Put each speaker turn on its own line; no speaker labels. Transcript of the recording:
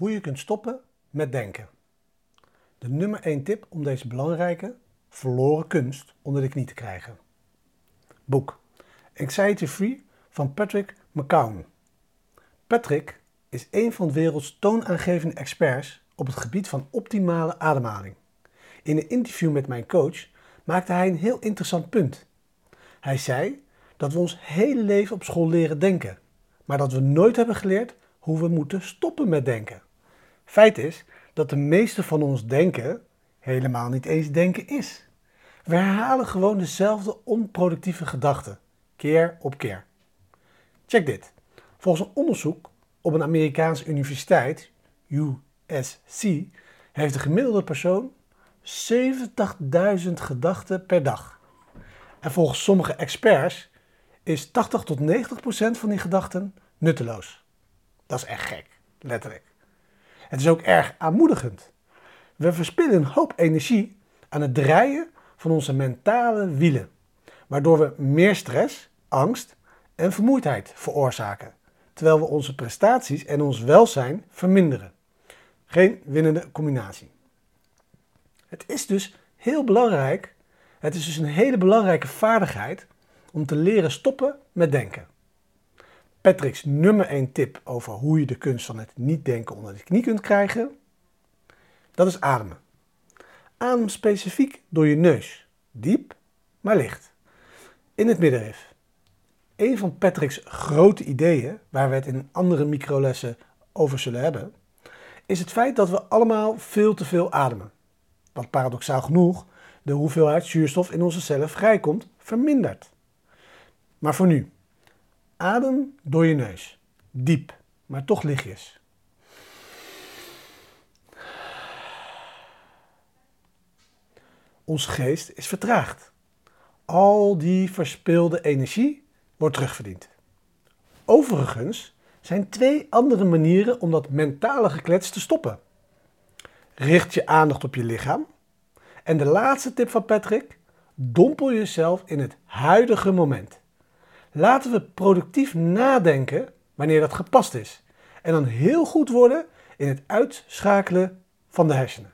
Hoe je kunt stoppen met denken. De nummer 1 tip om deze belangrijke, verloren kunst onder de knie te krijgen. Boek Anxiety Free van Patrick McCown. Patrick is een van de werelds toonaangevende experts op het gebied van optimale ademhaling. In een interview met mijn coach maakte hij een heel interessant punt. Hij zei dat we ons hele leven op school leren denken, maar dat we nooit hebben geleerd hoe we moeten stoppen met denken. Feit is dat de meeste van ons denken helemaal niet eens denken is. We herhalen gewoon dezelfde onproductieve gedachten, keer op keer. Check dit. Volgens een onderzoek op een Amerikaanse universiteit, USC, heeft de gemiddelde persoon 70.000 gedachten per dag. En volgens sommige experts is 80 tot 90 procent van die gedachten nutteloos. Dat is echt gek, letterlijk. Het is ook erg aanmoedigend. We verspillen een hoop energie aan het draaien van onze mentale wielen, waardoor we meer stress, angst en vermoeidheid veroorzaken, terwijl we onze prestaties en ons welzijn verminderen. Geen winnende combinatie. Het is dus heel belangrijk, het is dus een hele belangrijke vaardigheid om te leren stoppen met denken. Patrick's nummer 1 tip over hoe je de kunst van het niet denken onder de knie kunt krijgen, dat is ademen. Adem specifiek door je neus, diep maar licht, in het middenrif. Een van Patrick's grote ideeën, waar we het in andere microlessen over zullen hebben, is het feit dat we allemaal veel te veel ademen. Wat paradoxaal genoeg de hoeveelheid zuurstof in onze cellen vrijkomt vermindert. Maar voor nu, Adem door je neus. Diep, maar toch lichtjes. Ons geest is vertraagd. Al die verspilde energie wordt terugverdiend. Overigens zijn twee andere manieren om dat mentale geklets te stoppen. Richt je aandacht op je lichaam. En de laatste tip van Patrick: dompel jezelf in het huidige moment. Laten we productief nadenken wanneer dat gepast is. En dan heel goed worden in het uitschakelen van de hersenen.